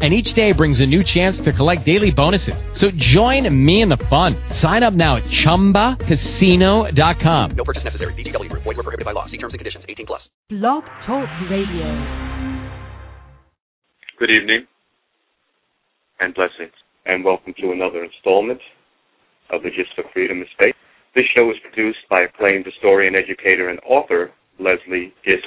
and each day brings a new chance to collect daily bonuses. So join me in the fun. Sign up now at ChumbaCasino.com. No purchase necessary. VGW Group. Void were prohibited by law. See terms and conditions. 18 plus. Blog Talk Radio. Good evening and blessings, and welcome to another installment of the Gist for Freedom Estate. This show is produced by acclaimed historian, educator, and author Leslie Gist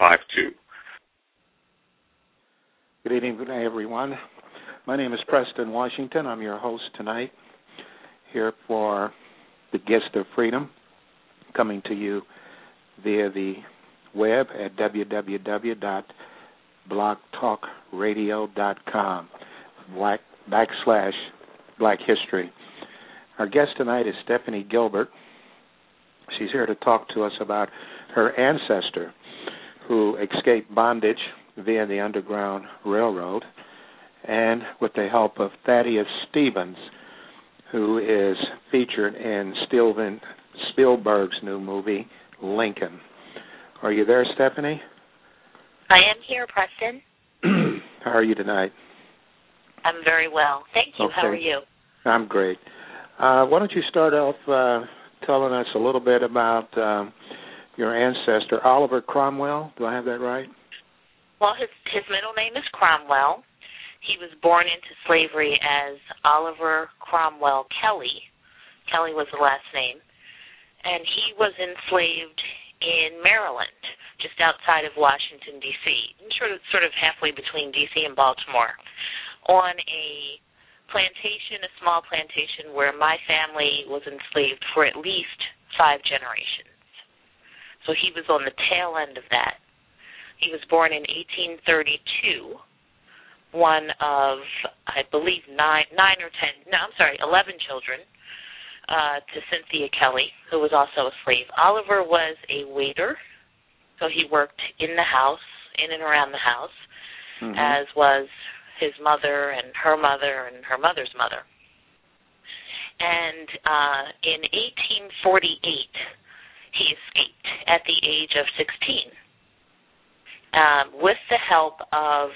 5552. Good evening, good night, everyone. My name is Preston Washington. I'm your host tonight here for the Gist of Freedom, coming to you via the web at www.blogtalkradio.com black, backslash Black History. Our guest tonight is Stephanie Gilbert. She's here to talk to us about her ancestor who escaped bondage via the Underground Railroad and with the help of Thaddeus Stevens, who is featured in Steven Spielberg's new movie, Lincoln. Are you there, Stephanie? I am here, Preston. How are you tonight? I'm very well. Thank you. Okay. How are you? I'm great. Uh, why don't you start off uh, telling us a little bit about um, your ancestor, Oliver Cromwell? Do I have that right? Well, his his middle name is Cromwell. He was born into slavery as Oliver Cromwell Kelly. Kelly was the last name, and he was enslaved in Maryland, just outside of Washington D.C., sort of sort of halfway between D.C. and Baltimore, on a plantation, a small plantation where my family was enslaved for at least five generations. So he was on the tail end of that. He was born in 1832, one of, I believe, nine, nine or ten, no, I'm sorry, 11 children uh, to Cynthia Kelly, who was also a slave. Oliver was a waiter, so he worked in the house, in and around the house, Mhm. as was his mother and her mother and her mother's mother. And uh, in 1848, he escaped at the age of 16 um, with the help of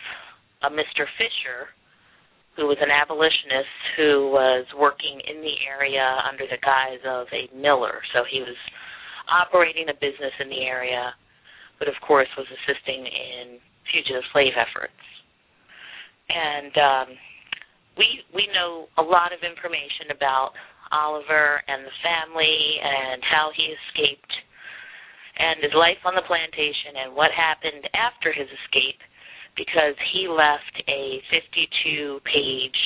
a Mr. Fisher, who was an abolitionist who was working in the area under the guise of a miller. So he was operating a business in the area, but of course was assisting in fugitive slave efforts. And um, we we know a lot of information about Oliver and the family and how he escaped and his life on the plantation and what happened after his escape because he left a 52 page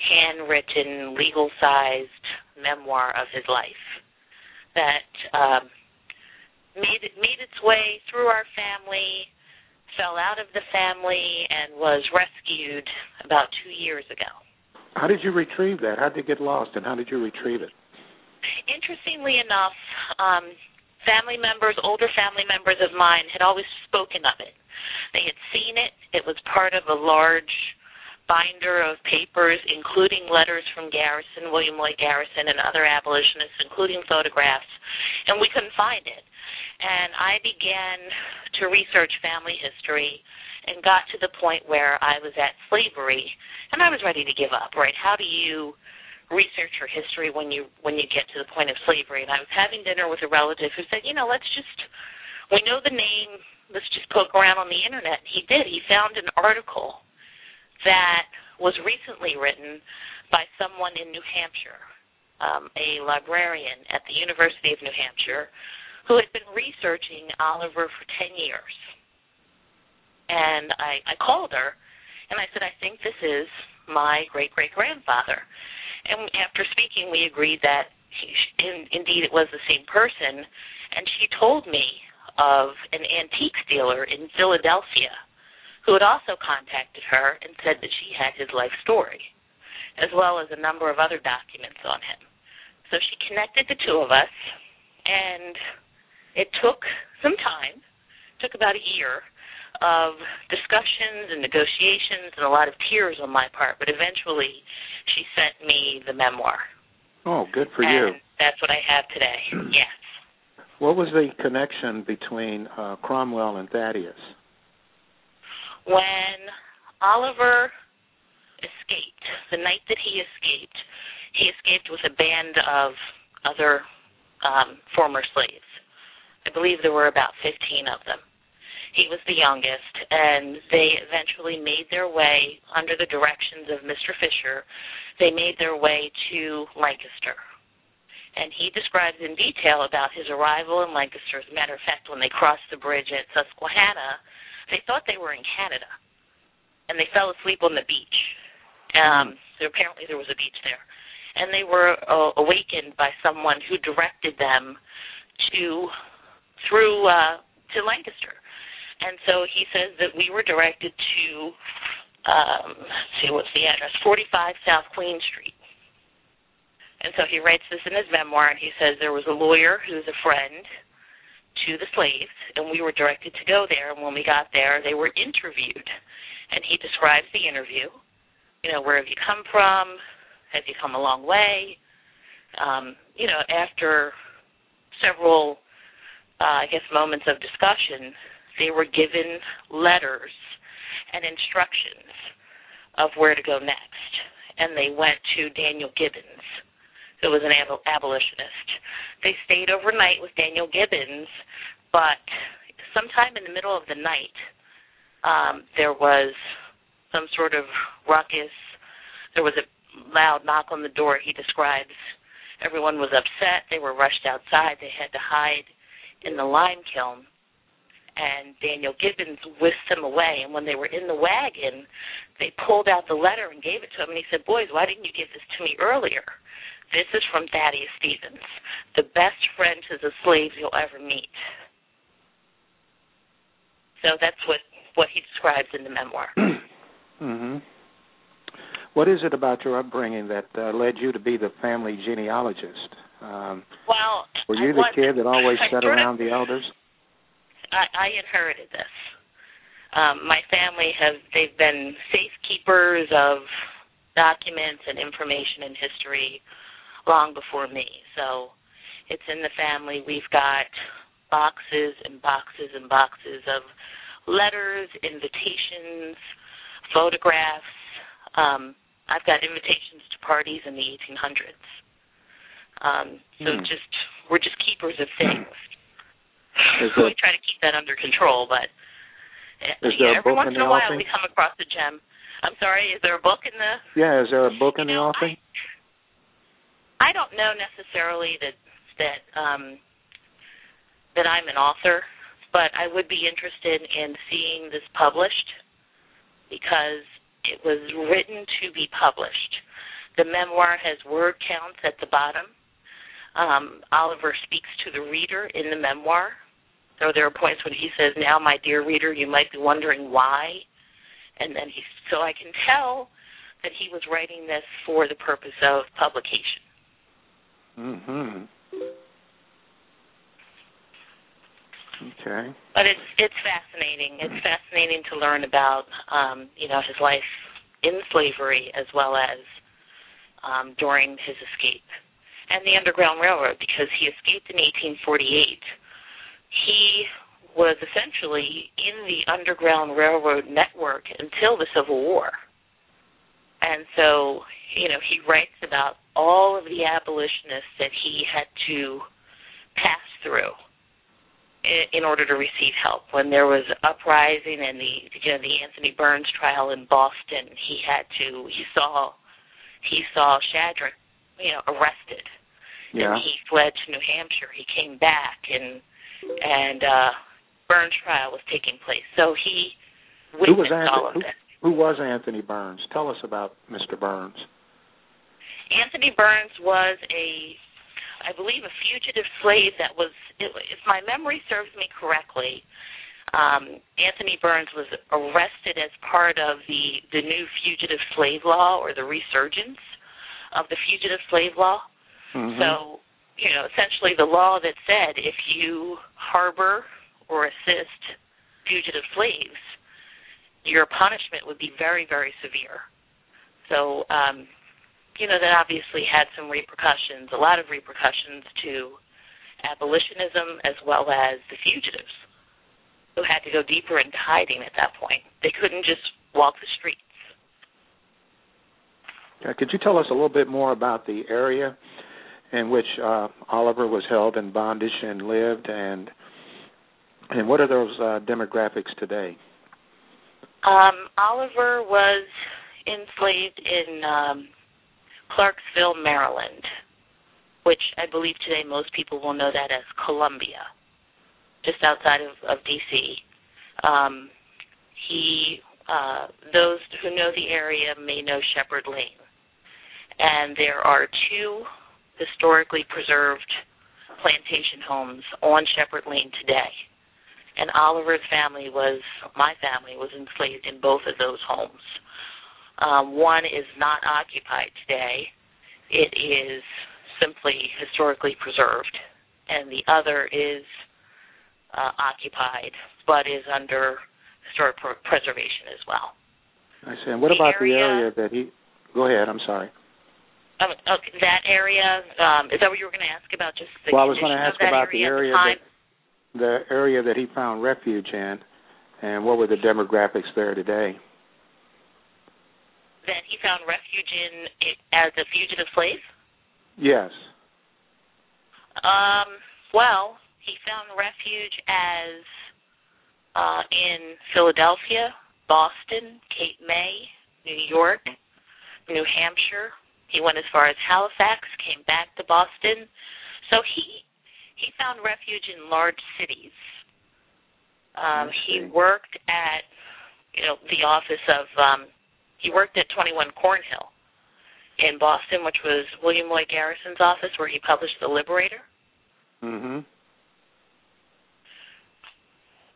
handwritten legal sized memoir of his life that um, made made its way through our family fell out of the family and was rescued about two years ago How did you retrieve that? How did it get lost, and how did you retrieve it? interestingly enough, um, family members, older family members of mine, had always spoken of it. They had seen it. It was part of a large binder of papers, including letters from Garrison, William Lloyd Garrison, and other abolitionists, including photographs, and we couldn't find it. And I began to research family history and got to the point where I was at slavery, and I was ready to give up. Right? How do you research your history when you when you get to the point of slavery. And I was having dinner with a relative who said, you know, let's just we know the name, let's just poke around on the internet. And he did. He found an article that was recently written by someone in New Hampshire, um, a librarian at the University of New Hampshire, who had been researching Oliver for 10 years. And I, I called her and I said, I think this is my great great grandfather. And after speaking, we agreed that he, in, indeed it was the same person. And she told me of an antique dealer in Philadelphia who had also contacted her and said that she had his life story, as well as a number of other documents on him. So she connected the two of us, and it took some time, took about a year of discussions and negotiations and a lot of tears on my part, but eventually she sent me the memoir. Oh, good for and you. That's what I have today. yes. What was the connection between uh, Cromwell and Thaddeus? When Oliver escaped, the night that he escaped, he escaped with a band of other um, former slaves. I believe there were about 15 of them. He was the youngest, and they eventually made their way, under the directions of Mr. Fisher, they made their way to Lancaster. And he describes in detail about his arrival in Lancaster. As a matter of fact, when they crossed the bridge at Susquehanna, they thought they were in Canada, and they fell asleep on the beach. Um, so apparently there was a beach there, and they were uh, awakened by someone who directed them to through uh, to Lancaster. And so he says that we were directed to, um, let's see, what's the address? 45 South Queen Street. And so he writes this in his memoir, and he says there was a lawyer who's a friend to the slaves, and we were directed to go there. And when we got there, they were interviewed. And he describes the interview. You know, where have you come from? Have you come a long way? Um, you know, after several, uh, I guess, moments of discussion, they were given letters and instructions of where to go next. And they went to Daniel Gibbons, who was an ab- abolitionist. They stayed overnight with Daniel Gibbons, but sometime in the middle of the night, um, there was some sort of ruckus. There was a loud knock on the door. He describes everyone was upset. They were rushed outside. They had to hide in the lime kiln and Daniel Gibbons whisked them away. And when they were in the wagon, they pulled out the letter and gave it to him. And he said, Boys, why didn't you give this to me earlier? This is from Thaddeus Stevens, the best friend to the slaves you'll ever meet. So that's what, what he describes in the memoir. hmm What is it about your upbringing that uh, led you to be the family genealogist? Um, well, were you I the was, kid that always sat around the elders? I, I inherited this. Um, my family have they've been safekeepers of documents and information and history long before me. So it's in the family. We've got boxes and boxes and boxes of letters, invitations, photographs. Um, I've got invitations to parties in the 1800s. Um, so Hmm. just we're just keepers of things. We try to keep that under control, but there a every book once in in the a while offing? we come across a gem. I'm sorry, is there a book in the? Yeah, is there a book in the know, offing? I, I don't know necessarily that that um, that I'm an author, but I would be interested in seeing this published because it was written to be published. The memoir has word counts at the bottom. Um, Oliver speaks to the reader in the memoir. So there are points when he says, "Now, my dear reader, you might be wondering why," and then he. So I can tell that he was writing this for the purpose of publication. hmm Okay. But it's it's fascinating. It's fascinating to learn about um, you know his life in slavery as well as um, during his escape and the Underground Railroad because he escaped in 1848. He was essentially in the Underground Railroad network until the Civil War. And so, you know, he writes about all of the abolitionists that he had to pass through in, in order to receive help. When there was uprising and the you know the Anthony Burns trial in Boston, he had to he saw he saw Shadrach, you know, arrested Yeah. and he fled to New Hampshire. He came back and and uh, Burns' trial was taking place. So he Who was witnessed all of this. Who, who was Anthony Burns? Tell us about Mr. Burns. Anthony Burns was a, I believe, a fugitive slave that was, if my memory serves me correctly, um, Anthony Burns was arrested as part of the the new fugitive slave law or the resurgence of the fugitive slave law. Mhm. So, you know, essentially the law that said if you harbor or assist fugitive slaves, your punishment would be very, very severe. So, um, you know, that obviously had some repercussions, a lot of repercussions to abolitionism as well as the fugitives who had to go deeper into hiding at that point. They couldn't just walk the streets. Uh, could you tell us a little bit more about the area in which uh, Oliver was held in bondage and lived, and and what are those uh, demographics today? Um, Oliver was enslaved in um, Clarksville, Maryland, which I believe today most people will know that as Columbia, just outside of, of D.C. Um, he, uh, those who know the area may know Shepherd Lane, and there are two historically preserved plantation homes on Shepherd Lane today. And Oliver's family was, my family was enslaved in both of those homes. Um, one is not occupied today. It is simply historically preserved. And the other is uh, occupied, but is under historic pr- preservation as well. I see. And what The about the area- area that he? Go ahead. I'm sorry. Um, okay, that area, um, is that what you were going to ask about? Just the Well, I was gonna ask that about the area area the time? the area that he found refuge in, and what were the demographics there today? that he found refuge in as a fugitive slave? Yes. Um, well, he found refuge as uh, in Philadelphia, Boston, Cape May, New York, New Hampshire. He went as far as Halifax, came back to Boston. So he he found refuge in large cities. Um, he worked at you know the office of um, he worked at 21 Cornhill in Boston, which was William Lloyd Garrison's office, where he published The Liberator. Mhm.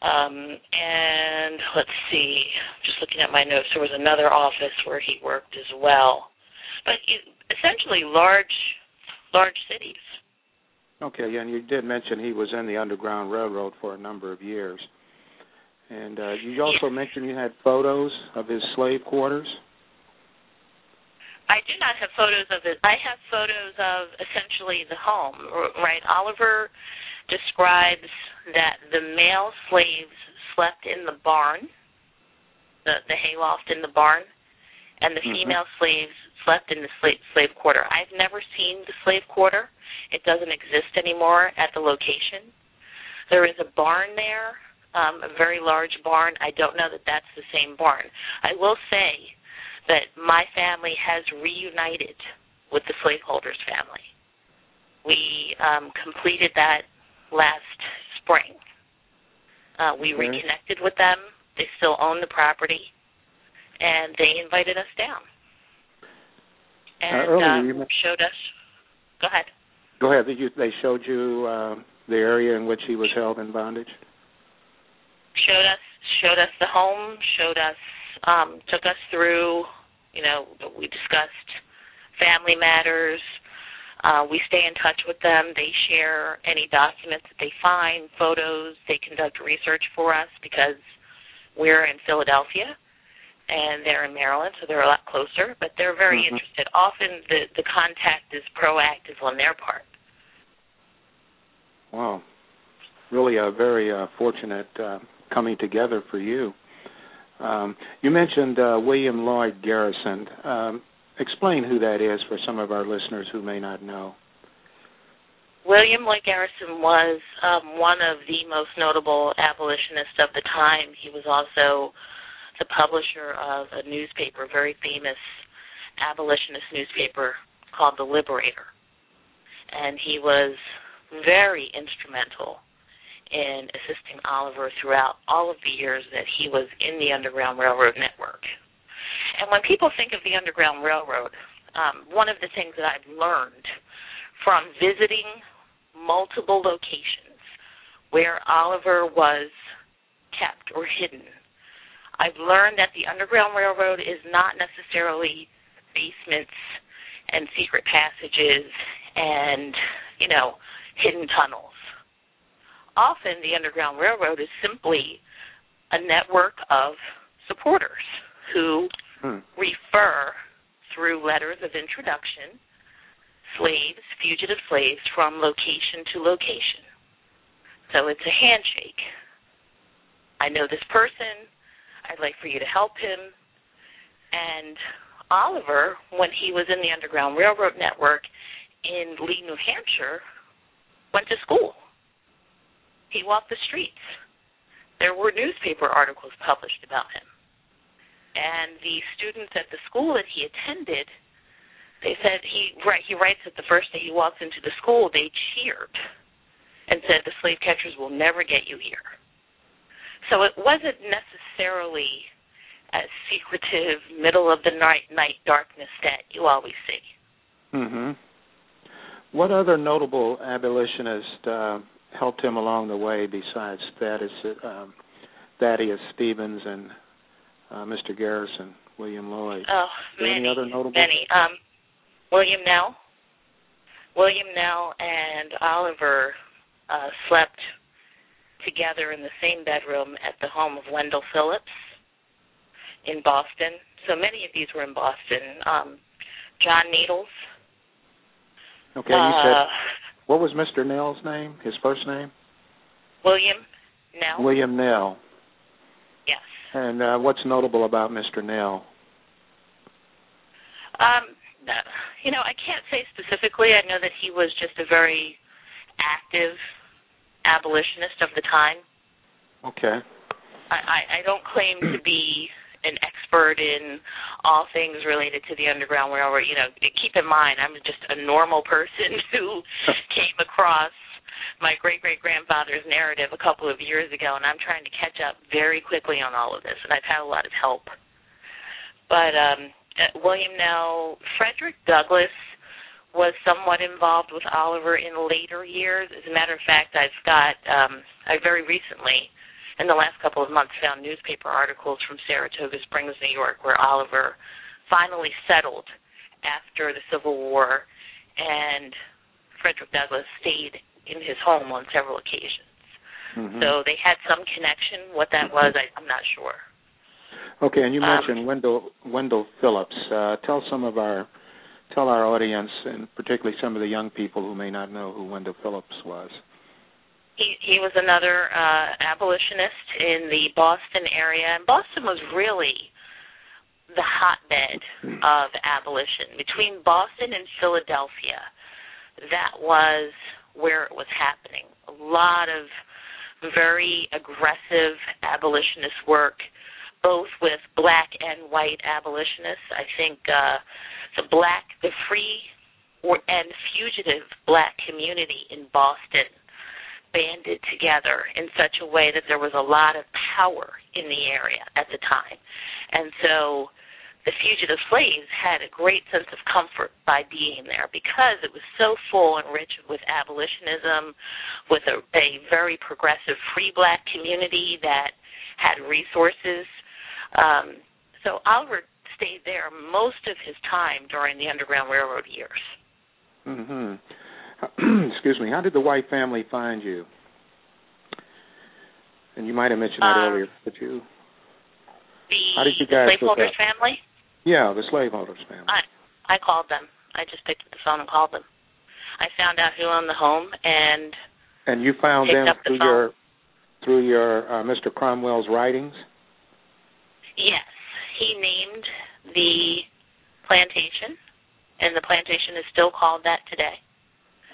Um, and let's see, just looking at my notes, there was another office where he worked as well. But essentially, large, large cities. Okay. Yeah, and you did mention he was in the Underground Railroad for a number of years. And uh, you also mentioned you had photos of his slave quarters. I do not have photos of it. I have photos of essentially the home, right? Oliver describes that the male slaves slept in the barn, the the hayloft in the barn, and the Mhm. female slaves slept in the slave slave quarter. I've never seen the slave quarter. It doesn't exist anymore at the location. There is a barn there, um, a very large barn. I don't know that that's the same barn. I will say that my family has reunited with the slaveholders family. We um, completed that last spring. Uh, we Okay. reconnected with them. They still own the property, and they invited us down and earlier um, you showed us. Go ahead. Go ahead. Did you, they showed you uh, the area in which he was held in bondage. showed us showed us the home, showed us um took us through, you know, we discussed family matters. Uh, we stay in touch with them. They share any documents that they find, photos. They conduct research for us because we're in Philadelphia and they're in Maryland, so they're a lot closer. But they're very Mhm. interested. Often the the contact is proactive on their part. Wow. Really a very uh, fortunate uh, coming together for you. Um, you mentioned uh, William Lloyd Garrison. Um, explain who that is for some of our listeners who may not know. William Lloyd Garrison was um, one of the most notable abolitionists of the time. He was also the publisher of a newspaper, a very famous abolitionist newspaper called The Liberator. And he was very instrumental in assisting Oliver throughout all of the years that he was in the Underground Railroad network. And when people think of the Underground Railroad, um, one of the things that I've learned from visiting multiple locations where Oliver was kept or hidden, I've learned that the Underground Railroad is not necessarily basements and secret passages and, you know, hidden tunnels. Often the Underground Railroad is simply a network of supporters who Hmm. refer through letters of introduction slaves, fugitive slaves, from location to location. So it's a handshake. I know this person. I'd like for you to help him. And Oliver, when he was in the Underground Railroad Network in Lee, New Hampshire, went to school. He walked the streets. There were newspaper articles published about him. And the students at the school that he attended, they said he right he writes that the first day he walks into the school they cheered and said the slave catchers will never get you here. So it wasn't necessarily as secretive, middle of the night night darkness that you always see. Mm hmm What other notable abolitionist uh, helped him along the way besides Thaddeus, um, Thaddeus Stevens and uh, Mr. Garrison, William Lloyd? Oh, many, any other notable? many. Um, William Nell, William Nell, and Oliver uh, slept together in the same bedroom at the home of Wendell Phillips in Boston. So many of these were in Boston. Um, John Needles. Okay, you uh, said what was Mr. Nell's name? His first name? William Nell. William Nell. Yes. And uh, what's notable about Mr. Nell? Um, uh, you know, I can't say specifically. I know that he was just a very active abolitionist of the time. Okay. I, I, I don't claim to be an expert in all things related to the Underground Railroad. You know, keep in mind, I'm just a normal person who came across my great great grandfather's narrative a couple of years ago, and I'm trying to catch up very quickly on all of this, and I've had a lot of help. But um, uh, William Nell, Frederick Douglass was somewhat involved with Oliver in later years. As a matter of fact, I've got um, I very recently, in the last couple of months, found newspaper articles from Saratoga Springs, New York, where Oliver finally settled after the Civil War, and Frederick Douglass stayed in his home on several occasions. Mhm. So they had some connection. What that was, I, I'm not sure. Okay, and you Um, mentioned Wendell Wendell Phillips. Uh, tell some of our tell our audience, and particularly some of the young people who may not know who Wendell Phillips was. He he was another uh, abolitionist in the Boston area, and Boston was really the hotbed of abolition between Boston and Philadelphia. That was where it was happening. A lot of very aggressive abolitionist work, both with black and white abolitionists. I think uh, the black, the free or, and fugitive black community in Boston banded together in such a way that there was a lot of power in the area at the time. And so the fugitive slaves had a great sense of comfort by being there because it was so full and rich with abolitionism, with a, a very progressive free black community that had resources. Um, so Oliver stayed there most of his time during the Underground Railroad years. hmm Excuse me. How did the white family find you? And you might have mentioned that Um, earlier, but you The, How did you the guys slaveholders family, yeah, the slaveholders family. I I called them. I just picked up the phone and called them. I found out who owned the home, and and you found them the through phone. your through your uh, Mr. Cromwell's writings. yes, he named the plantation, and the plantation is still called that today.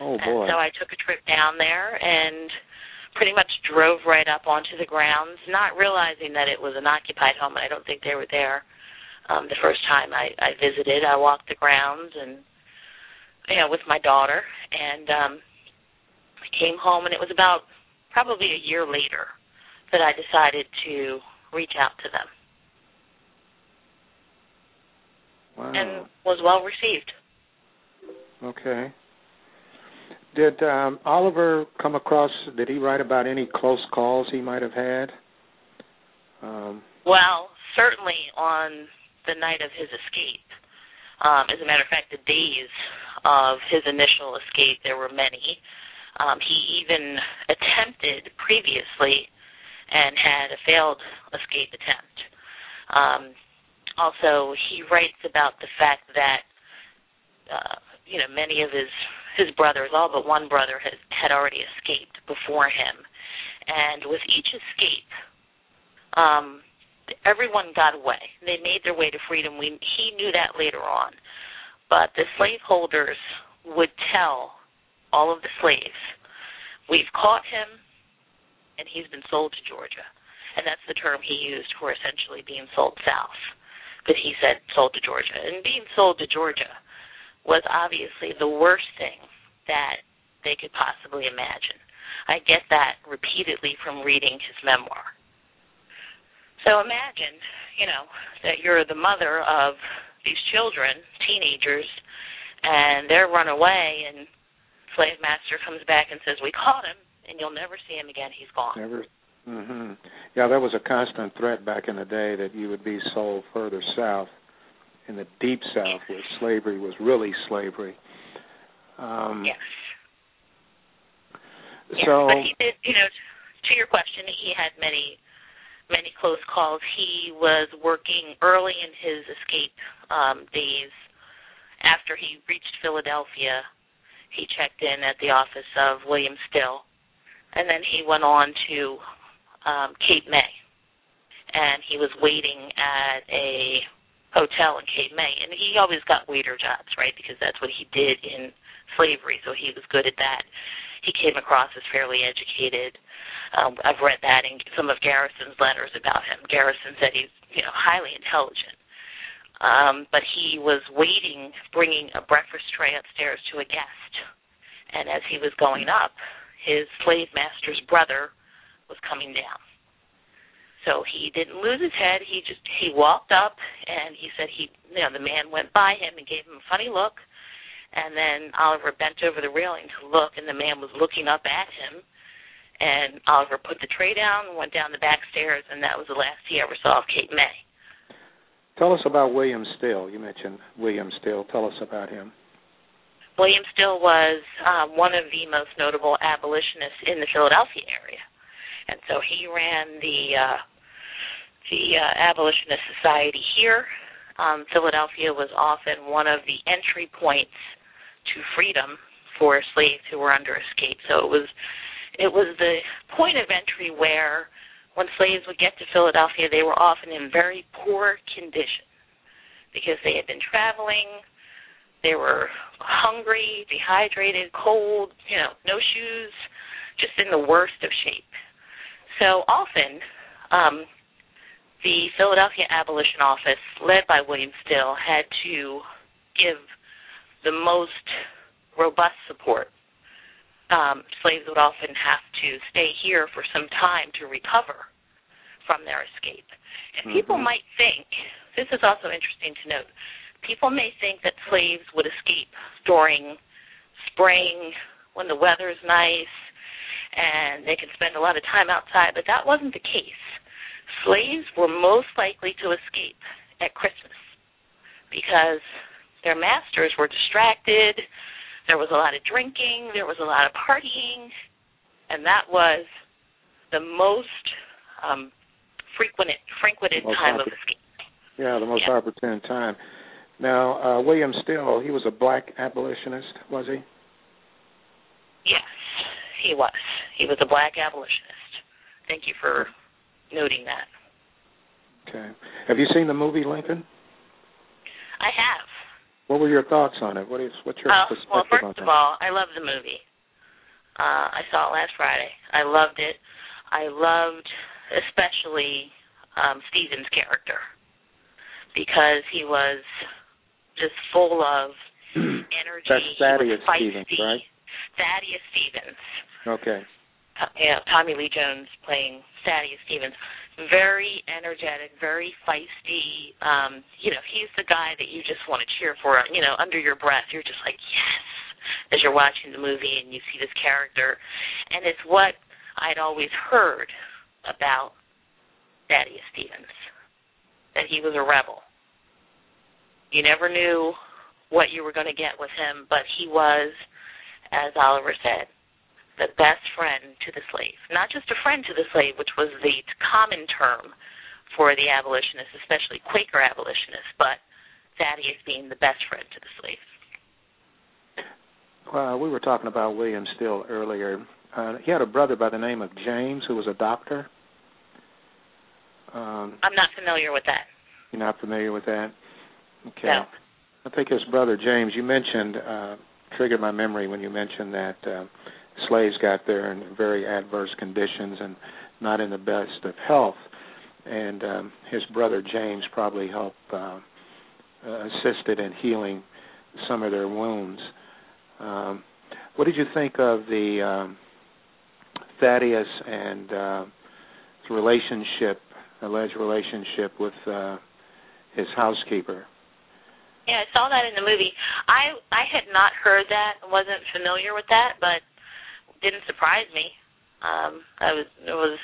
Oh And boy. so I took a trip down there and pretty much drove right up onto the grounds, not realizing that it was an occupied home. and I don't think they were there um, the first time I, I visited. I walked the grounds and you know with my daughter, and um, I came home, and it was about probably a year later, that I decided to reach out to them. Wow. And was well received. Okay. Did um, Oliver come across? Did he write about any close calls he might have had? Um, Well, certainly on the night of his escape. Um, as a matter of fact, the days of his initial escape, there were many. Um, he even attempted previously and had a failed escape attempt. Um, also, he writes about the fact that uh, you know many of his his brothers, all but one brother, had had already escaped before him, and with each escape, um, everyone got away. They made their way to freedom. We, he knew that later on. But the slaveholders would tell all of the slaves, we've caught him and he's been sold to Georgia. And that's the term he used for essentially being sold south. But he said sold to Georgia. And being sold to Georgia was obviously the worst thing that they could possibly imagine. I get that repeatedly from reading his memoir. So imagine, you know, that you're the mother of these children, teenagers, and they're run away, and slave master comes back and says, "We caught him, and you'll never see him again. He's gone." never. hmm Yeah, that was a constant threat back in the day that you would be sold further south, in the deep south, where slavery was really slavery. Um, Yes. Yes, So, but he did, you know, to your question, he had many, many close calls. He was working early in his escape um, days. After he reached Philadelphia, he checked in at the office of William Still, and then he went on to um, Cape May, and he was waiting at a hotel in Cape May, and he always got waiter jobs, right? Because that's what he did in slavery, so he was good at that he came across as fairly educated. Um, I've read that in some of Garrison's letters about him. Garrison said he's you know highly intelligent, um, but he was waiting, bringing a breakfast tray upstairs to a guest, and as he was going up, his slave master's brother was coming down. So he didn't lose his head. He just he walked up and he said he you know the man went by him and gave him a funny look and then Oliver bent over the railing to look, and the man was looking up at him. And Oliver put the tray down, went down the back stairs, and that was the last he ever saw of Cape May. tell us about William Still. You mentioned William Still. Tell us about him. William Still was um, one of the most notable abolitionists in the Philadelphia area, and so he ran the uh, the uh, abolitionist society here. Um, Philadelphia was often one of the entry points to freedom for slaves who were under escape. So it was it was the point of entry where when slaves would get to Philadelphia, they were often in very poor condition because they had been traveling, they were hungry, dehydrated, cold, you know, no shoes, just in the worst of shape. So often, um, the Philadelphia Abolition Office, led by William Still, had to give the most robust support. Um, slaves would often have to stay here for some time to recover from their escape. And people Mhm. might think, this is also interesting to note, people may think that slaves would escape during spring when the weather's nice and they can spend a lot of time outside, but that wasn't the case. Slaves were most likely to escape at Christmas because their masters were distracted, there was a lot of drinking, there was a lot of partying, and that was the most um, frequented frequented Most time of escape. Yeah, the most Yeah. opportune time. Now, uh, William Still, he was a black abolitionist, was he? Yes, he was. He was a black abolitionist. Thank you for noting that. Okay. Have you seen the movie Lincoln? I have. What were your thoughts on it? What is what's your Uh, perspective well, on first that? of all, I love the movie. Uh, I saw it last Friday. I loved it. I loved especially um, Stevens' character because he was just full of energy. That's Thaddeus. Stevens, right? Thaddeus Stevens. Okay. you know, Tommy Lee Jones playing Thaddeus Stevens, very energetic, very feisty. Um, you know, he's the guy that you just want to cheer for. You know, under your breath, you're just like yes as you're watching the movie and you see this character, and it's what I'd always heard about Thaddeus Stevens that he was a rebel. You never knew what you were going to get with him, but he was, as Oliver said, the best friend to the slave. Not just a friend to the slave, which was the common term for the abolitionists, especially Quaker abolitionists, but Thaddeus being the best friend to the slave. Well, we were talking about William Still earlier. Uh, he had a brother by the name of James who was a doctor. Um, I'm not familiar with that. You're not familiar with that? Okay. No. I think his brother James, you mentioned, uh, triggered my memory when you mentioned that uh, slaves got there in very adverse conditions and not in the best of health. And um, his brother James probably helped uh, assisted in healing some of their wounds. Um, what did you think of the um, Thaddeus and uh, relationship, alleged relationship with uh, his housekeeper? Yeah, I saw that in the movie. I I had not heard that, wasn't familiar with that, but didn't surprise me. Um, I was I was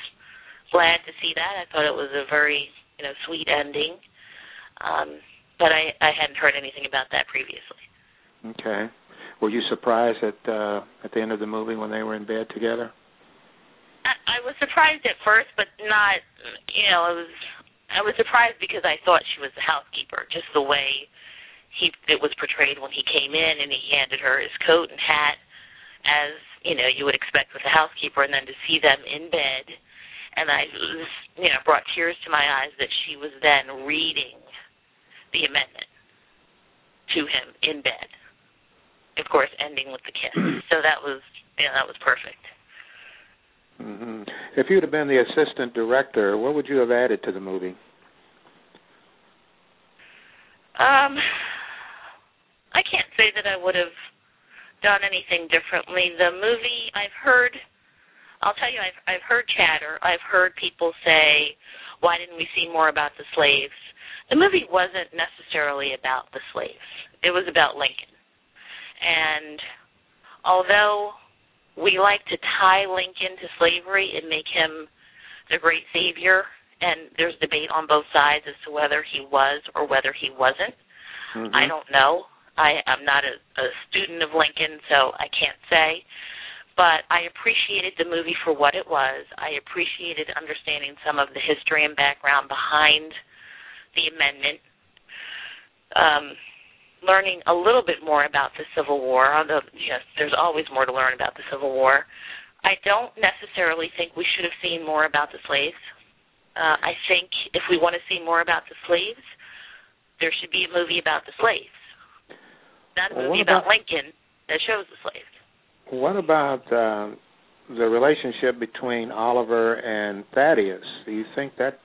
glad to see that. I thought it was a very you know sweet ending. Um, but I I hadn't heard anything about that previously. Okay. Were you surprised at uh at the end of the movie when they were in bed together? I, I was surprised at first, but not you know, it was I was surprised because I thought she was the housekeeper, just the way he it was portrayed when he came in and he handed her his coat and hat as you know you would expect with a housekeeper and then to see them in bed. And I you know brought tears to my eyes that she was then reading the amendment to him in bed. Of course ending with the kiss. So that was you know that was perfect. Mm-hmm. if you'd have been the assistant director what would you have added to the movie? Um I can't say that I would have done anything differently. The movie I've heard I'll tell you I've I've heard chatter. I've heard people say, "Why didn't we see more about the slaves?" The movie wasn't necessarily about the slaves. It was about Lincoln. And although we like to tie Lincoln to slavery and make him the great savior, and there's debate on both sides as to whether he was or whether he wasn't. Mm-hmm. I don't know. I am not a, a student of Lincoln, so I can't say. But I appreciated the movie for what it was. I appreciated understanding some of the history and background behind the amendment. Um, learning a little bit more about the Civil War, although yes, there's always more to learn about the Civil War. I don't necessarily think we should have seen more about the slaves. Uh, I think if we want to see more about the slaves, there should be a movie about the slaves not a movie about, about, Lincoln that shows the slaves. What about uh, the relationship between Oliver and Thaddeus? Do you think that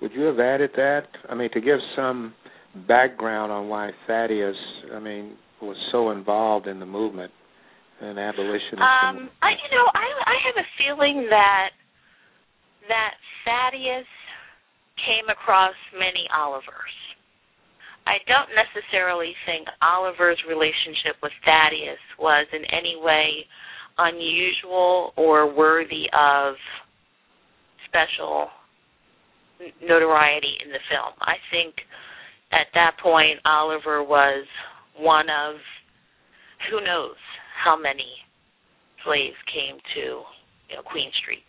would you have added that? I mean, to give some background on why Thaddeus, I mean, was so involved in the movement and abolitionism. Um, I, you know, I I have a feeling that that Thaddeus came across many Olivers I don't necessarily think Oliver's relationship with Thaddeus was in any way unusual or worthy of special notoriety in the film. I think at that point Oliver was one of who knows how many slaves came to you know, Queen Street.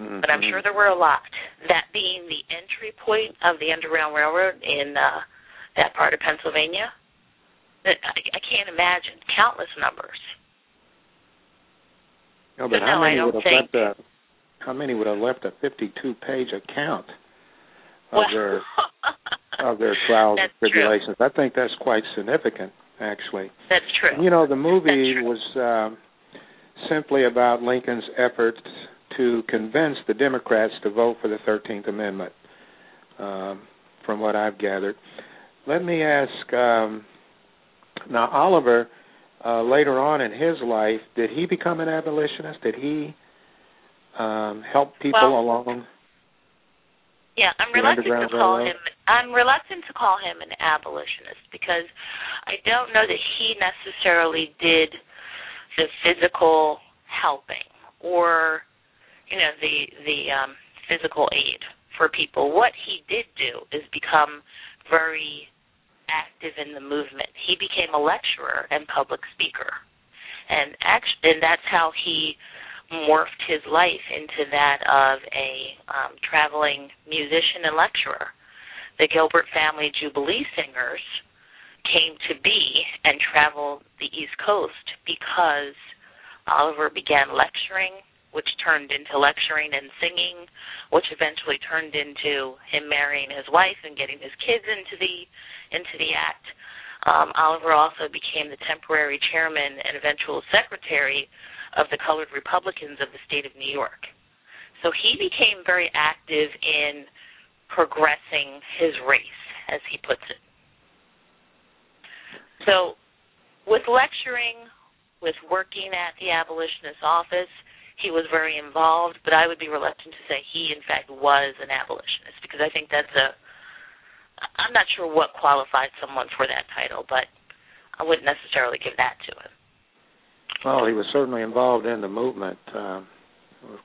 Mm-hmm. But I'm sure there were a lot. That being the entry point of the Underground Railroad in uh, that part of Pennsylvania. I, I can't imagine countless numbers. No, but, but how no, many would have think... left a how many would have left a 52-page account of well, their of their trials and tribulations? True. I think that's quite significant, actually. That's true. You know, the movie was uh, simply about Lincoln's efforts to convince the Democrats to vote for the Thirteenth Amendment. Um, from what I've gathered, let me ask um, now, Oliver. uh, later on in his life, did he become an abolitionist? Did he um, help people Well, along? Yeah, I'm reluctant to call him. I'm reluctant to call him an abolitionist because I don't know that he necessarily did the physical helping or you know the the um, physical aid for people. What he did do is become very active in the movement. He became a lecturer and public speaker, and act- and that's how he morphed his life into that of a um, traveling musician and lecturer. The Gilbert family Jubilee Singers came to be and traveled the East Coast because Oliver began lecturing, which turned into lecturing and singing, which eventually turned into him marrying his wife and getting his kids into the into the act. Um, Oliver also became the temporary chairman and eventual secretary of the Colored Republicans of the state of New York. So he became very active in progressing his race, as he puts it. So, with lecturing, with working at the abolitionist office, he was very involved, but I would be reluctant to say he, in fact, was an abolitionist because I think that's a. I'm not sure what qualified someone for that title, but I wouldn't necessarily give that to him. Well, he was certainly involved in the movement. Um,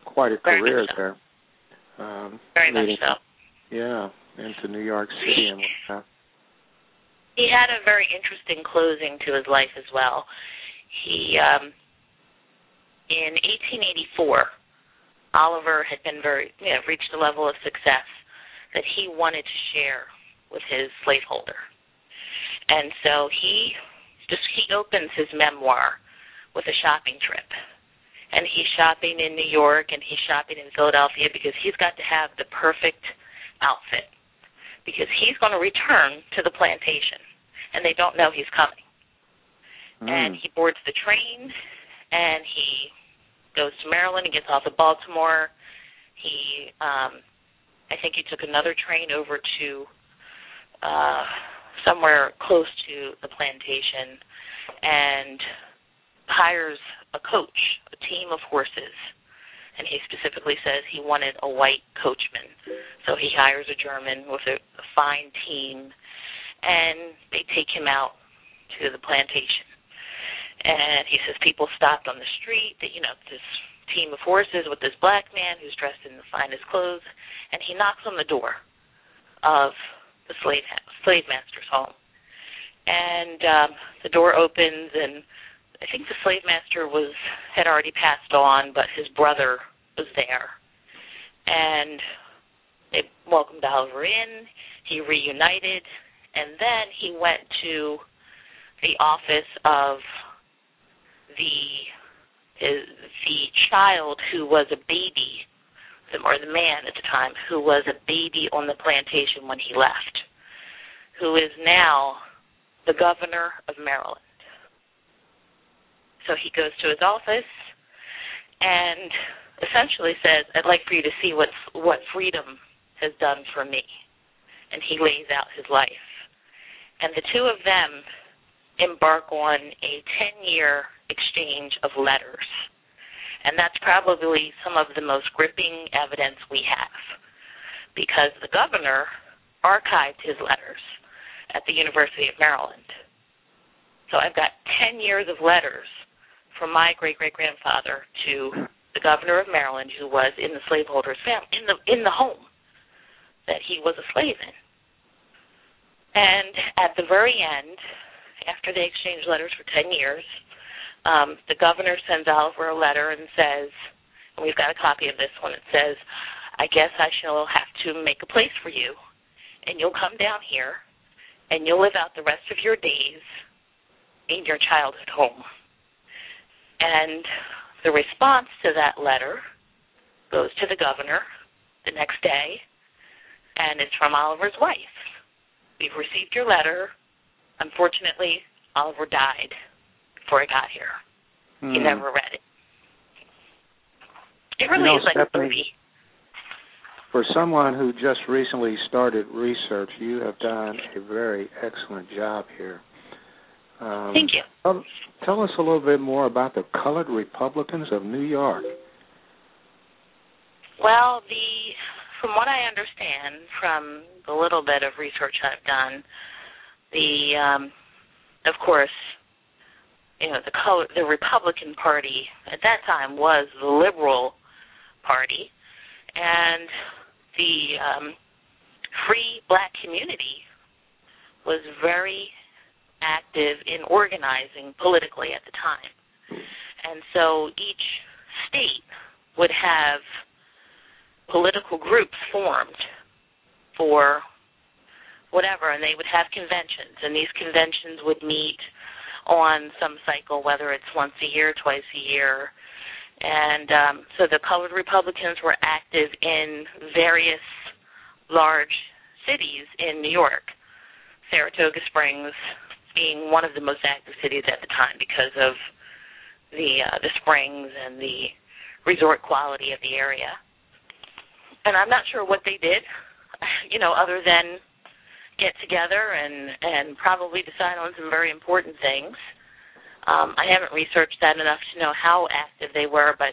quite a Very career so. there. Um, Very much so. Yeah, into New York City and whatnot. he had a very interesting closing to his life as well. He um in 1884 Oliver had been very you know reached a level of success that he wanted to share with his slaveholder. And so he just he opens his memoir with a shopping trip. And he's shopping in New York and he's shopping in Philadelphia because he's got to have the perfect outfit because he's going to return to the plantation and they don't know he's coming. And Mm. he boards the train and he goes to Maryland and gets off at Baltimore. He um I think he took another train over to uh somewhere close to the plantation and hires a coach, a team of horses. And he specifically says he wanted a white coachman. So he hires a German with a, a fine team and they take him out to the plantation. And he says people stopped on the street, that you know, this team of horses with this black man who's dressed in the finest clothes, and he knocks on the door of the slave slave master's home. And um the door opens and I think the slave master was had already passed on, but his brother was there. And they welcomed Oliver in, he reunited, and then he went to the office of the the child who was a baby, or the man at the time who was a baby on the plantation when he left, who is now the governor of Maryland. So he goes to his office and essentially says, "I'd like for you to see what what freedom has done for me." And he lays out his life. And the two of them embark on a 10-year exchange of letters. And that's probably some of the most gripping evidence we have because the governor archived his letters at the University of Maryland. So I've got 10 years of letters from my great great grandfather to the governor of Maryland who was in the slaveholder's family in the in the home that he was a slave in. And at the very end, after they exchanged letters for 10 years, um, the governor sends Oliver a letter and says, and we've got a copy of this one, it says, I guess I shall have to make a place for you, and you'll come down here, and you'll live out the rest of your days in your childhood home. And the response to that letter goes to the governor the next day, and it's from Oliver's wife. We've received your letter. Unfortunately, Oliver died before I got here. He Hmm. never read it. It really know, is like a movie. For someone who just recently started research, you have done a very excellent job here. Um, Thank you. Tell, tell us a little bit more about the Colored Republicans of New York. Well, the from what I understand from the little bit of research I've done, the um, of course, you know, the color, the Republican Party at that time was the Liberal Party, and the um, free black community was very active in organizing politically at the time. And so each state would have political groups formed for whatever, and they would have conventions, and these conventions would meet on some cycle, whether it's once a year, twice a year. And um, so the colored Republicans were active in various large cities in New York, Saratoga Springs being one of the most active cities at the time because of the uh, the springs and the resort quality of the area. And I'm not sure what they did, you know, other than get together and and probably decide on some very important things. Um, I haven't researched that enough to know how active they were, but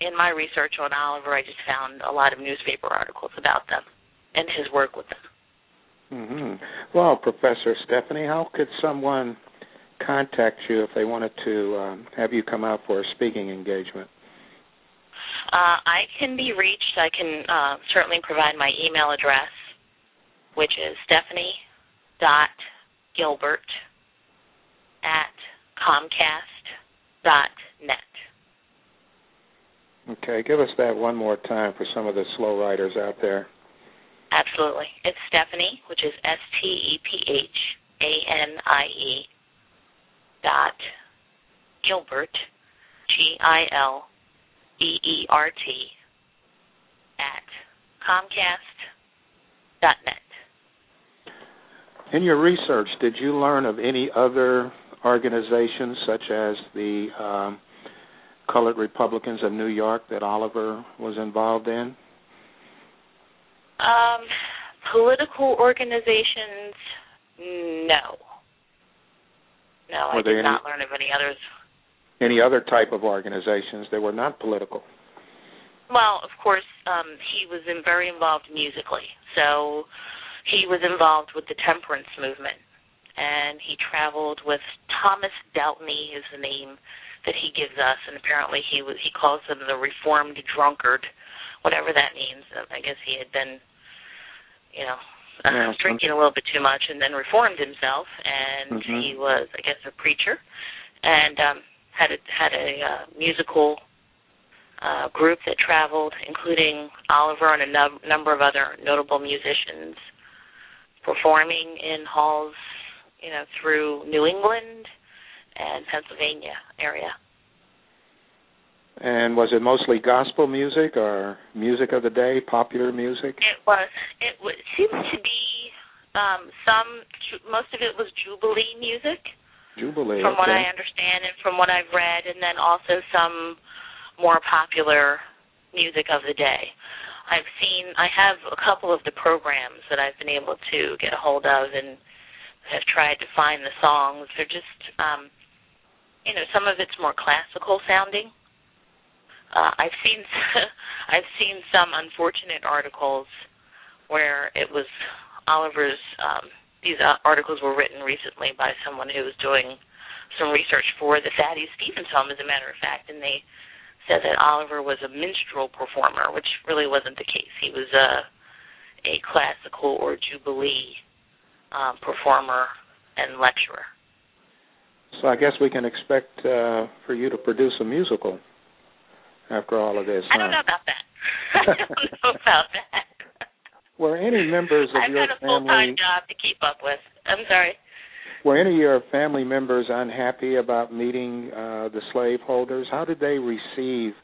in my research on Oliver, I just found a lot of newspaper articles about them and his work with them. hmm Well, Professor Stephanie, how could someone contact you if they wanted to um, have you come out for a speaking engagement? Uh, I can be reached. I can uh, certainly provide my email address, which is stephanie dot gilbert at comcast dot net. Okay, give us that one more time for some of the slow writers out there. Absolutely. It's Stephanie, which is S T E P H A N I E dot Gilbert G I L B E R T at Comcast dot net. In your research, did you learn of any other organizations such as the um, Colored Republicans of New York that Oliver was involved in? Um, political organizations, no. No, Were I did any- not learn of any others. Any other type of organizations that were not political? Well, of course, um, he was in, very involved musically. So he was involved with the temperance movement, and he traveled with Thomas Doubtney is the name that he gives us, and apparently he was he calls him the reformed drunkard, whatever that means. Um, I guess he had been, you know. Uh, drinking a little bit too much and then reformed himself and Mhm. he was i guess a preacher and um had a had a uh, musical uh, group that traveled, including Oliver and a num- number of other notable musicians, performing in halls, you know, through New England and Pennsylvania area. And was it mostly gospel music or music of the day, popular music? It was. It was, seemed to be um, some. Most of it was Jubilee music. Jubilee. from what. I understand and from what I've read, and then also some more popular music of the day. I've seen, I have a couple of the programs that I've been able to get a hold of and have tried to find the songs. They're just, um, you know, some of it's more classical sounding. Uh, I've seen, I've seen some unfortunate articles where it was Oliver's. Um, these uh, articles were written recently by someone who was doing some research for the Thaddeus Stevens home, as a matter of fact, and they said that Oliver was a minstrel performer, which really wasn't the case. He was a a classical or jubilee um, performer and lecturer. So I guess we can expect uh, for you to produce a musical after all of this. I don't huh? know about that. I don't know about that. Were any members of your. family? I've got a full time job to keep up with. I'm sorry. Were any of your family members unhappy about meeting uh, the slaveholders? How did they receive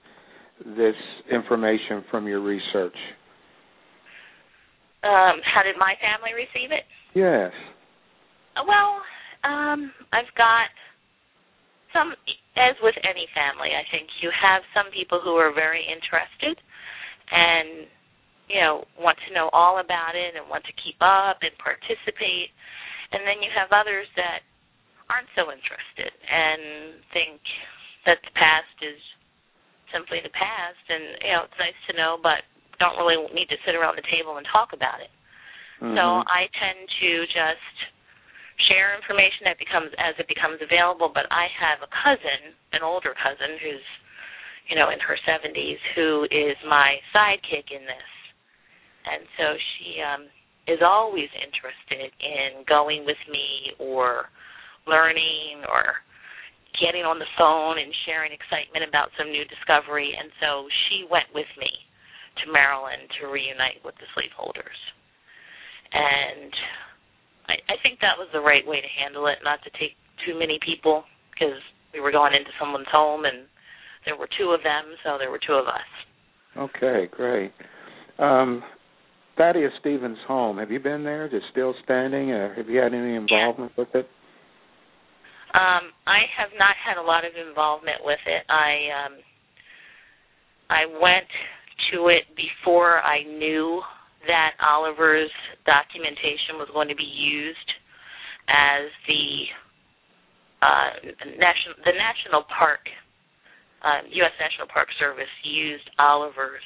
this information from your research? Um, how did my family receive it? Yes. Uh, Well, um, I've got some, as with any family, I think you have some people who are very interested and, you know, want to know all about it and want to keep up and participate. And then you have others that aren't so interested and think that the past is simply the past and you know it's nice to know but don't really need to sit around the table and talk about it. Mhm. So I tend to just share information that becomes as it becomes available. But I have a cousin, an older cousin, who's you know in her 70s, who is my sidekick in this, and so she um, is always interested in going with me or learning or getting on the phone and sharing excitement about some new discovery. And so she went with me to Maryland to reunite with the slaveholders. And I, I think that was the right way to handle it, not to take too many people because we were going into someone's home and there were two of them, so there were two of us. Okay, great. Um, Thaddeus Stevens' home. Have you been there? Is it still standing? Or have you had any involvement with it? Um, I have not had a lot of involvement with it. I um, I went to it before I knew that Oliver's documentation was going to be used as the uh, national the National Park uh, U.S. National Park Service used Oliver's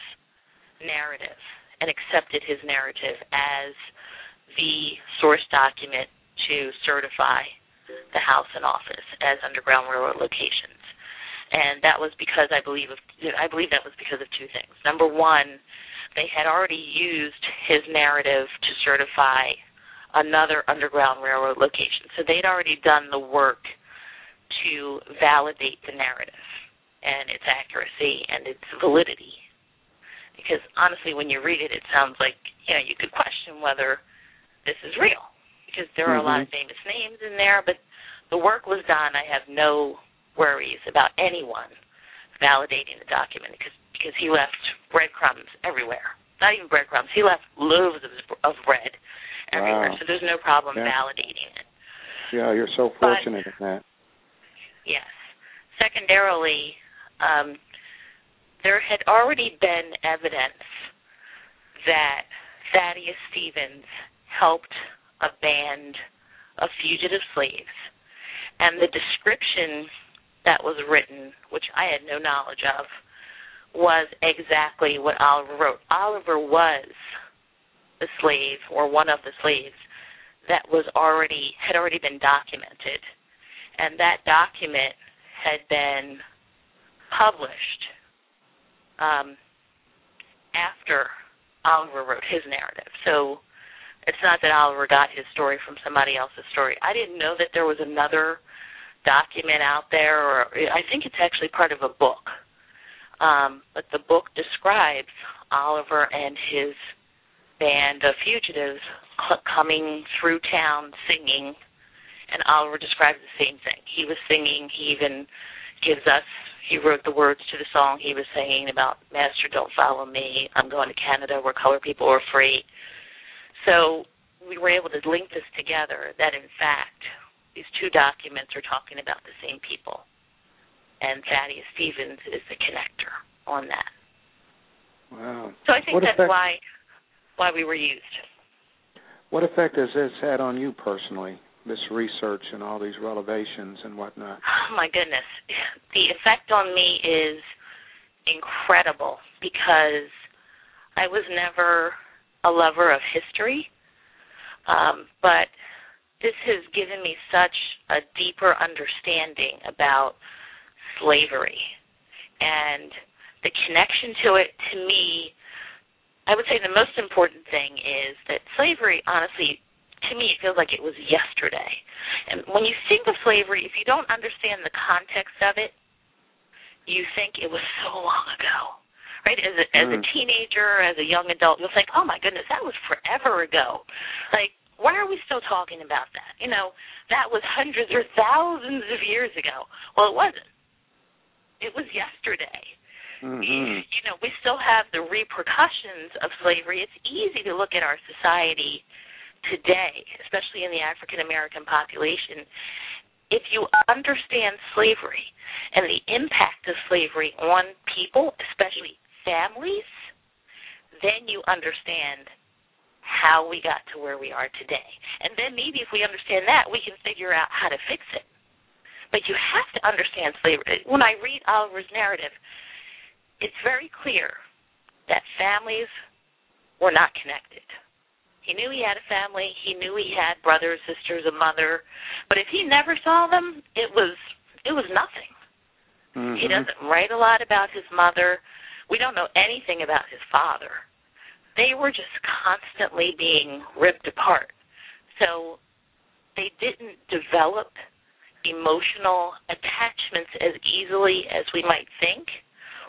narrative and accepted his narrative as the source document to certify the house and office as Underground Railroad locations. And that was because I believe of I believe that was because of two things. Number one, they had already used his narrative to certify another Underground Railroad location. So they'd already done the work to validate the narrative and its accuracy and its validity. Because honestly, when you read it, it sounds like you know you could question whether this is real because there are a lot of Mhm. famous names in there, but the work was done. I have no worries about anyone validating the document because because he left breadcrumbs everywhere. Not even breadcrumbs. He left loaves of, of bread everywhere. Wow. So there's no problem Yeah. validating it. Yeah, you're so But- fortunate in that. Yes. Secondarily, um, there had already been evidence that Thaddeus Stevens helped a band of fugitive slaves, and the description that was written, which I had no knowledge of, was exactly what Oliver wrote. Oliver was the slave or one of the slaves that was already had already been documented and that document had been published um, after Oliver wrote his narrative. So it's not that Oliver got his story from somebody else's story. I didn't know that there was another document out there, or I think it's actually part of a book. Um, but the book describes Oliver and his band of fugitives coming through town singing and Oliver describes the same thing. He was singing. He even gives us. He wrote the words to the song he was singing about "Master, don't follow me. I'm going to Canada where colored people are free." So we were able to link this together. That in fact, these two documents are talking about the same people, and Thaddeus Stevens is the connector on that. Wow. So I think What that's effect- why why we were used. What effect has this had on you personally? This research and all these revelations and whatnot. Oh my goodness. The effect on me is incredible because I was never a lover of history. Um, but this has given me such a deeper understanding about slavery. And the connection to it, to me, I would say the most important thing is that slavery, honestly, to me, it feels like it was yesterday. And when you think of slavery, if you don't understand the context of it, you think it was so long ago. Right? As a, as a Mm. teenager, as a young adult, you'll think, "Oh my goodness, that was forever ago." Like, why are we still talking about that? You know, that was hundreds or thousands of years ago. Well, it wasn't. It was yesterday. hmm You know, we still have the repercussions of slavery. It's easy to look at our society today, especially in the African American population. If you understand slavery and the impact of slavery on people, especially families, then you understand how we got to where we are today. And then maybe if we understand that, we can figure out how to fix it. But you have to understand slavery. When I read Oliver's narrative, it's very clear that families were not connected. He knew he had a family. He knew he had brothers, sisters, a mother. But if he never saw them, it was it was nothing. Mm-hmm. He doesn't write a lot about his mother. We don't know anything about his father. They were just constantly being ripped apart. So they didn't develop emotional attachments as easily as we might think,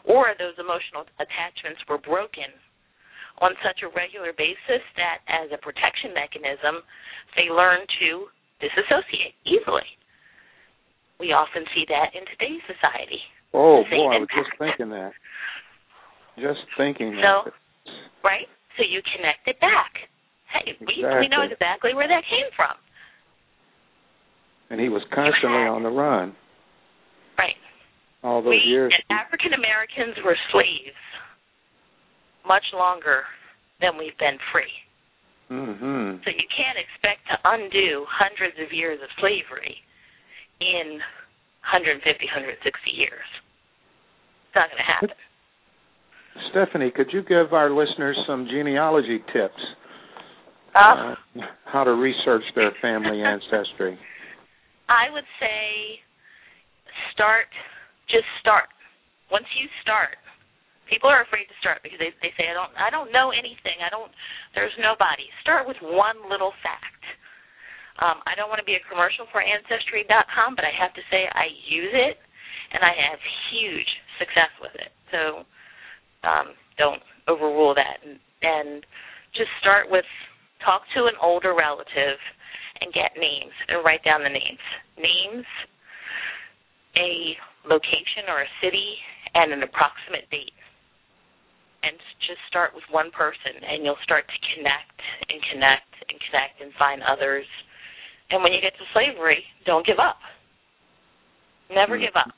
or those emotional attachments were broken on such a regular basis that as a protection mechanism, they learn to disassociate easily. We often see that in today's society. Oh boy, I was just thinking that. Just thinking So- that. Right? So you connect it back. Hey, we we know Exactly. exactly where that came from. And he was constantly on the run Right. all those we years. African Americans were slaves much longer than we've been free. Mm-hmm. So you can't expect to undo hundreds of years of slavery in 150, 160 years. It's not going to happen. Stephanie, could you give our listeners some genealogy tips? Uh, Uh, how to research their family ancestry. I would say start, just start. Once you start, people are afraid to start because they they say I don't I don't know anything. I don't. There's nobody. Start with one little fact. Um, I don't want to be a commercial for Ancestry.com, but I have to say I use it and I have huge success with it. So um, don't overrule that and, and just start with talk to an older relative and get names and write down the names. Names, a location or a city, and an approximate date. And just start with one person, and you'll start to connect and connect and connect and find others. And when you get to slavery, don't give up. Never Mm. give up.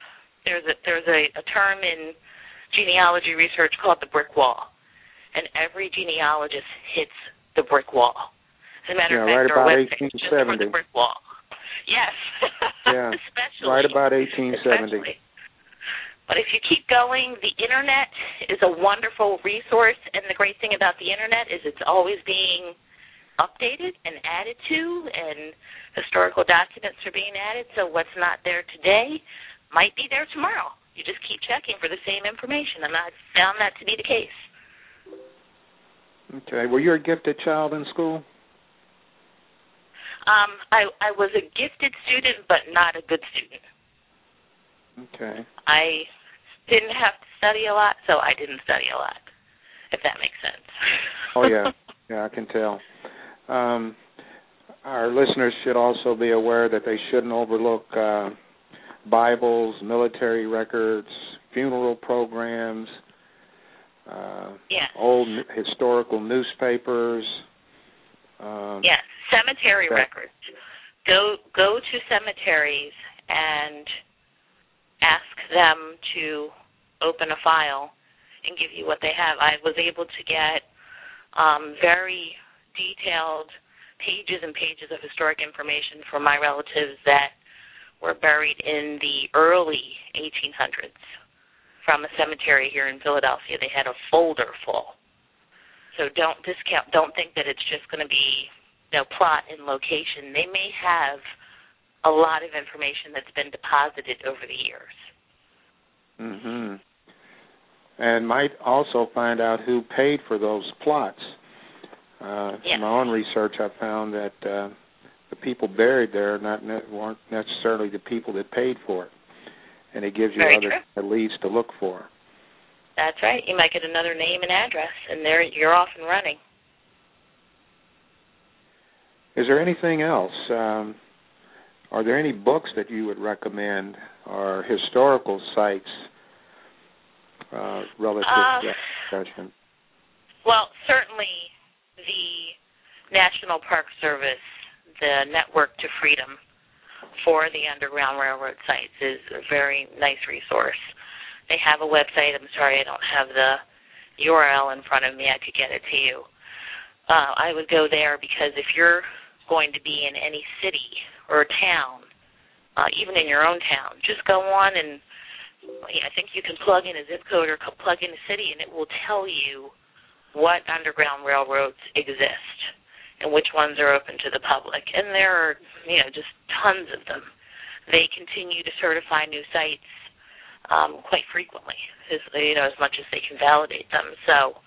There's a there's a, a term in genealogy research called the brick wall, and every genealogist hits the brick wall. As a matter Yeah, of fact, right our about website just for 1870. the brick wall. Yes. Yeah, Especially. Right about 1870. Especially. But if you keep going, the internet is a wonderful resource, and the great thing about the internet is it's always being updated and added to, and historical documents are being added. So what's not there today might be there tomorrow. You just keep checking for the same information, and I've found that to be the case. Okay. Were you a gifted child in school? Um, I I was a gifted student, but not a good student. Okay. I didn't have to study a lot, so I didn't study a lot. If that makes sense. Oh yeah, yeah, I can tell. Um, our listeners should also be aware that they shouldn't overlook uh, Bibles, military records, funeral programs, uh, yes. old historical newspapers. Um, Yes. Cemetery Okay. records. Go go to cemeteries and ask them to open a file and give you what they have. I was able to get um, very detailed pages and pages of historic information from my relatives that were buried in the early 1800s from a cemetery here in Philadelphia. They had a folder full. So don't discount. Don't think that it's just going to be you know plot and location. They may have a lot of information that's been deposited over the years. hmm And might also find out who paid for those plots. Uh, Yes. In my own research, I found that uh, the people buried there not ne- weren't necessarily the people that paid for it, and it gives you Very other leads to look for. That's right. You might get another name and address, and there you're off and running. Is there anything else? Um, are there any books that you would recommend or historical sites uh, relative Uh, to that discussion? Well, certainly the National Park Service, the Network to Freedom for the Underground Railroad sites is a very nice resource. They have a website. I'm sorry I don't have the URL in front of me. I could get it to you. Uh, I would go there because if you're going to be in any city or town uh, even in your own town. Just go on and I think you can plug in a zip code or plug in a city, and it will tell you what underground railroads exist and which ones are open to the public. And there are, you know, just tons of them. They continue to certify new sites um, quite frequently, as you know, as much as they can validate them. So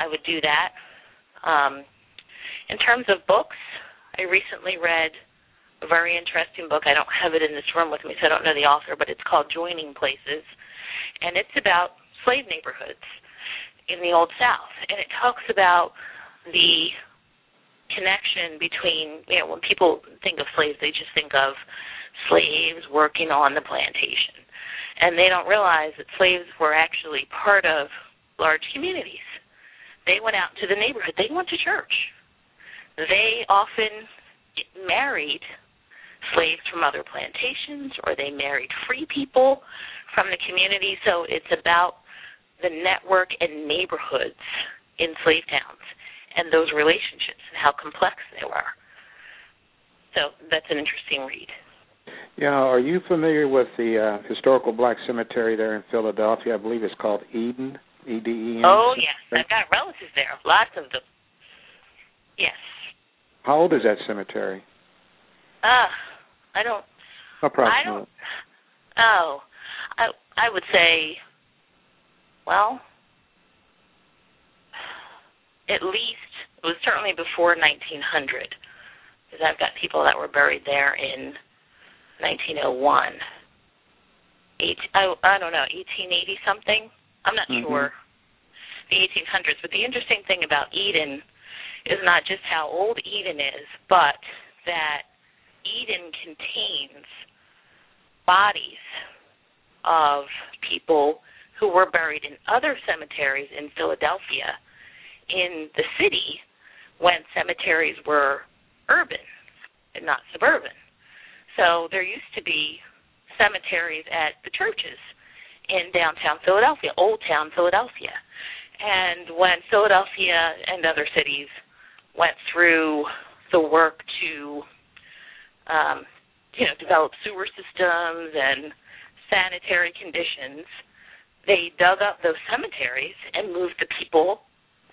I would do that. Um, in terms of books, I recently read a very interesting book. I don't have it in this room with me, so I don't know the author, but it's called Joining Places, and it's about slave neighborhoods in the Old South, and it talks about the connection between you know when people think of slaves, they just think of slaves working on the plantation, and they don't realize that slaves were actually part of large communities. They went out to the neighborhood. They went to church. They often married slaves from other plantations or they married free people from the community. So it's about the network and neighborhoods in slave towns and those relationships and how complex they were. So that's an interesting read. Yeah, are you familiar with the uh, historical black cemetery there in Philadelphia? I believe it's called Eden. E D E N. Oh yes, I've got relatives there. Lots of them. Yes. How old is that cemetery? Uh, I don't. Approximately. I don't. Oh, I I would say, well, at least it was certainly before 1900, because I've got people that were buried there in 1901. Eight, I, I don't know, 1880 something. I'm not mm-hmm. sure. The 1800s. But the interesting thing about Eden is not just how old Eden is, but that Eden contains bodies of people who were buried in other cemeteries in Philadelphia in the city when cemeteries were urban and not suburban. So there used to be cemeteries at the churches in downtown Philadelphia, Old Town Philadelphia. And when Philadelphia and other cities went through the work to um, you know, develop sewer systems and sanitary conditions, they dug up those cemeteries and moved the people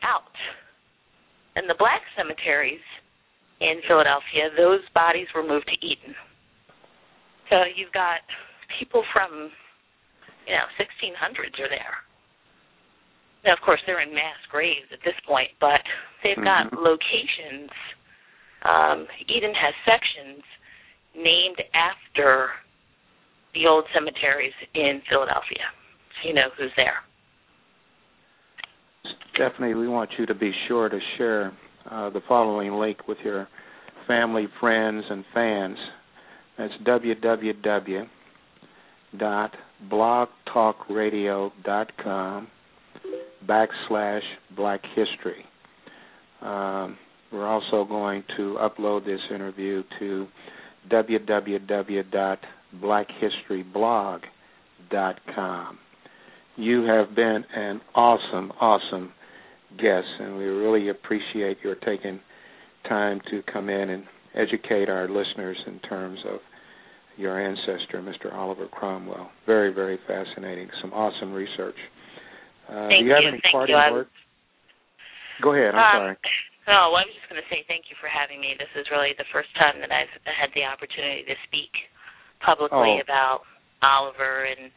out. And the black cemeteries in Philadelphia, those bodies were moved to Eden. So you've got people from, you know, 1600s are there. Now, of course, they're in mass graves at this point, but they've got Mhm. locations. Um, Eden has sections named after the old cemeteries in Philadelphia. So you know who's there. Definitely, we want you to be sure to share uh, the following link with your family, friends, and fans. That's www.blogtalkradio.com backslash Black History. Um, we're also going to upload this interview to www.blackhistoryblog.com. You have been an awesome, awesome guest, and we really appreciate your taking time to come in and educate our listeners in terms of your ancestor, Mr. Oliver Cromwell. Very, very fascinating. Some awesome research. Uh, Thank do you have you. any Thank parting you. Words? Go ahead. I'm Um, sorry. No, I was just going to say thank you for having me. This is really the first time that I've had the opportunity to speak publicly Oh. about Oliver, and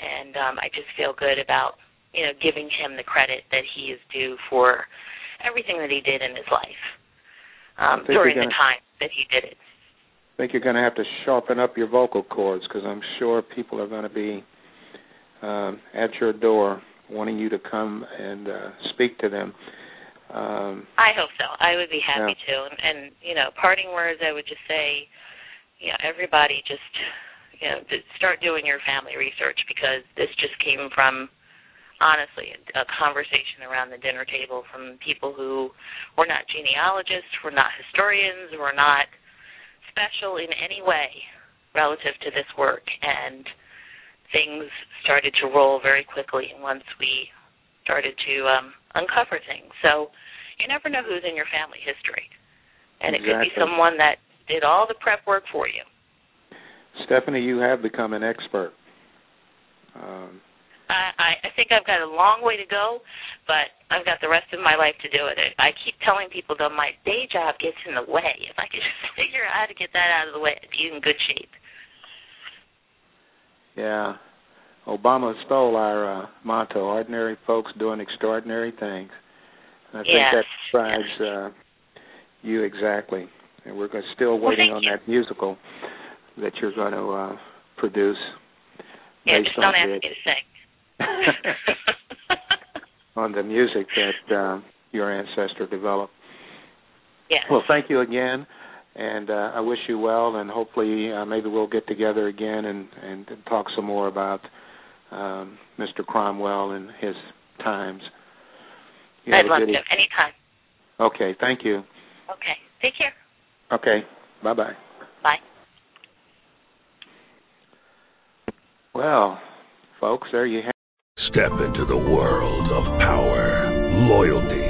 and um, I just feel good about you know giving him the credit that he is due for everything that he did in his life um, I think you're during the gonna- time that he did it. I think you're going to have to sharpen up your vocal cords because I'm sure people are going to be um, at your door wanting you to come and uh, speak to them. Um, I hope so. I would be happy to. And, and you know, parting words, I would just say, you know, everybody just you know start doing your family research because this just came from honestly a conversation around the dinner table from people who were not genealogists, were not historians, were not special in any way relative to this work and things started to roll very quickly once we started to um uncover things. So you never know who's in your family history. And it could be someone that did all the prep work for you. Stephanie, you have become an expert. Um, I, I think I've got a long way to go, but I've got the rest of my life to do it. I keep telling people that my day job gets in the way. If I could just figure out how to get that out of the way, I'd be in good shape. Yeah. Obama stole our uh, motto, ordinary folks doing extraordinary things. And I think that describes yes. uh, you exactly. And we're still waiting well, on you. that musical that you're going to uh, produce. Yeah, based just on don't ask the, me to sing. on the music that uh, your ancestor developed. Yes. Well, thank you again, and uh, I wish you well, and hopefully uh, maybe we'll get together again and, and, and talk some more about um, Mr. Cromwell and his times. You I'd love to. Anytime. Okay, thank you. Okay. Take care. Okay, bye bye. Bye. Well, folks, there you have. Step into the world of power, loyalty,